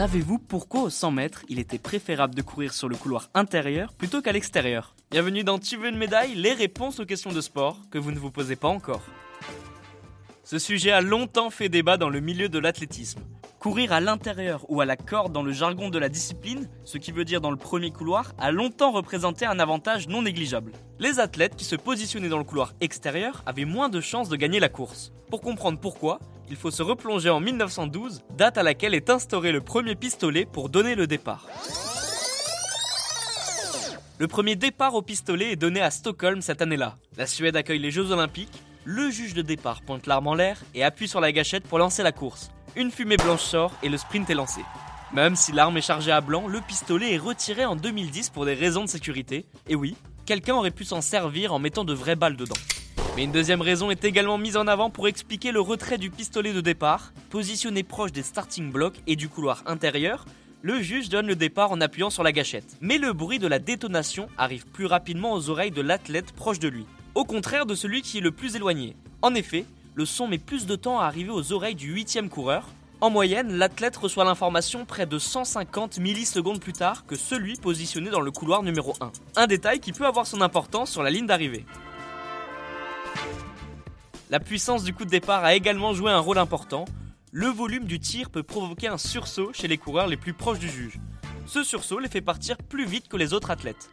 Savez-vous pourquoi au 100 mètres, il était préférable de courir sur le couloir intérieur plutôt qu'à l'extérieur? Bienvenue dans Tu veux une médaille Les réponses aux questions de sport que vous ne vous posez pas encore. Ce sujet a longtemps fait débat dans le milieu de l'athlétisme. Courir à l'intérieur ou à la corde dans le jargon de la discipline, ce qui veut dire dans le premier couloir, a longtemps représenté un avantage non négligeable. Les athlètes qui se positionnaient dans le couloir extérieur avaient moins de chances de gagner la course. Pour comprendre pourquoi, il faut se replonger en 1912, date à laquelle est instauré le premier pistolet pour donner le départ. Le premier départ au pistolet est donné à Stockholm cette année-là. La Suède accueille les Jeux Olympiques, le juge de départ pointe l'arme en l'air et appuie sur la gâchette pour lancer la course. Une fumée blanche sort et le sprint est lancé. Même si l'arme est chargée à blanc, le pistolet est retiré en 2010 pour des raisons de sécurité. Et oui, quelqu'un aurait pu s'en servir en mettant de vraies balles dedans. Mais une deuxième raison est également mise en avant pour expliquer le retrait du pistolet de départ. Positionné proche des starting blocks et du couloir intérieur, le juge donne le départ en appuyant sur la gâchette. Mais le bruit de la détonation arrive plus rapidement aux oreilles de l'athlète proche de lui, au contraire de celui qui est le plus éloigné. En effet, le son met plus de temps à arriver aux oreilles du huitième coureur. En moyenne, l'athlète reçoit l'information près de 150 millisecondes plus tard que celui positionné dans le couloir numéro 1. Un détail qui peut avoir son importance sur la ligne d'arrivée. La puissance du coup de départ a également joué un rôle important. Le volume du tir peut provoquer un sursaut chez les coureurs les plus proches du juge. Ce sursaut les fait partir plus vite que les autres athlètes.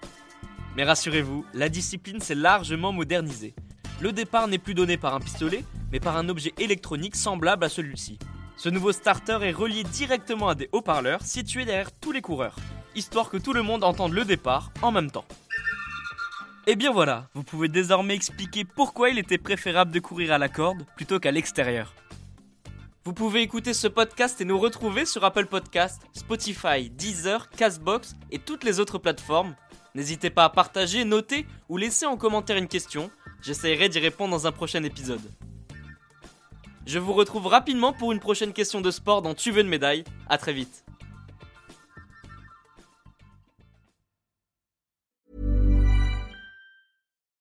Mais rassurez-vous, la discipline s'est largement modernisée. Le départ n'est plus donné par un pistolet, mais par un objet électronique semblable à celui-ci. Ce nouveau starter est relié directement à des haut-parleurs situés derrière tous les coureurs, histoire que tout le monde entende le départ en même temps. Et bien voilà, vous pouvez désormais expliquer pourquoi il était préférable de courir à la corde plutôt qu'à l'extérieur. Vous pouvez écouter ce podcast et nous retrouver sur Apple Podcast, Spotify, Deezer, Castbox et toutes les autres plateformes. N'hésitez pas à partager, noter ou laisser en commentaire une question. J'essaierai d'y répondre dans un prochain épisode. Je vous retrouve rapidement pour une prochaine question de sport dans Tu veux une médaille. À très vite.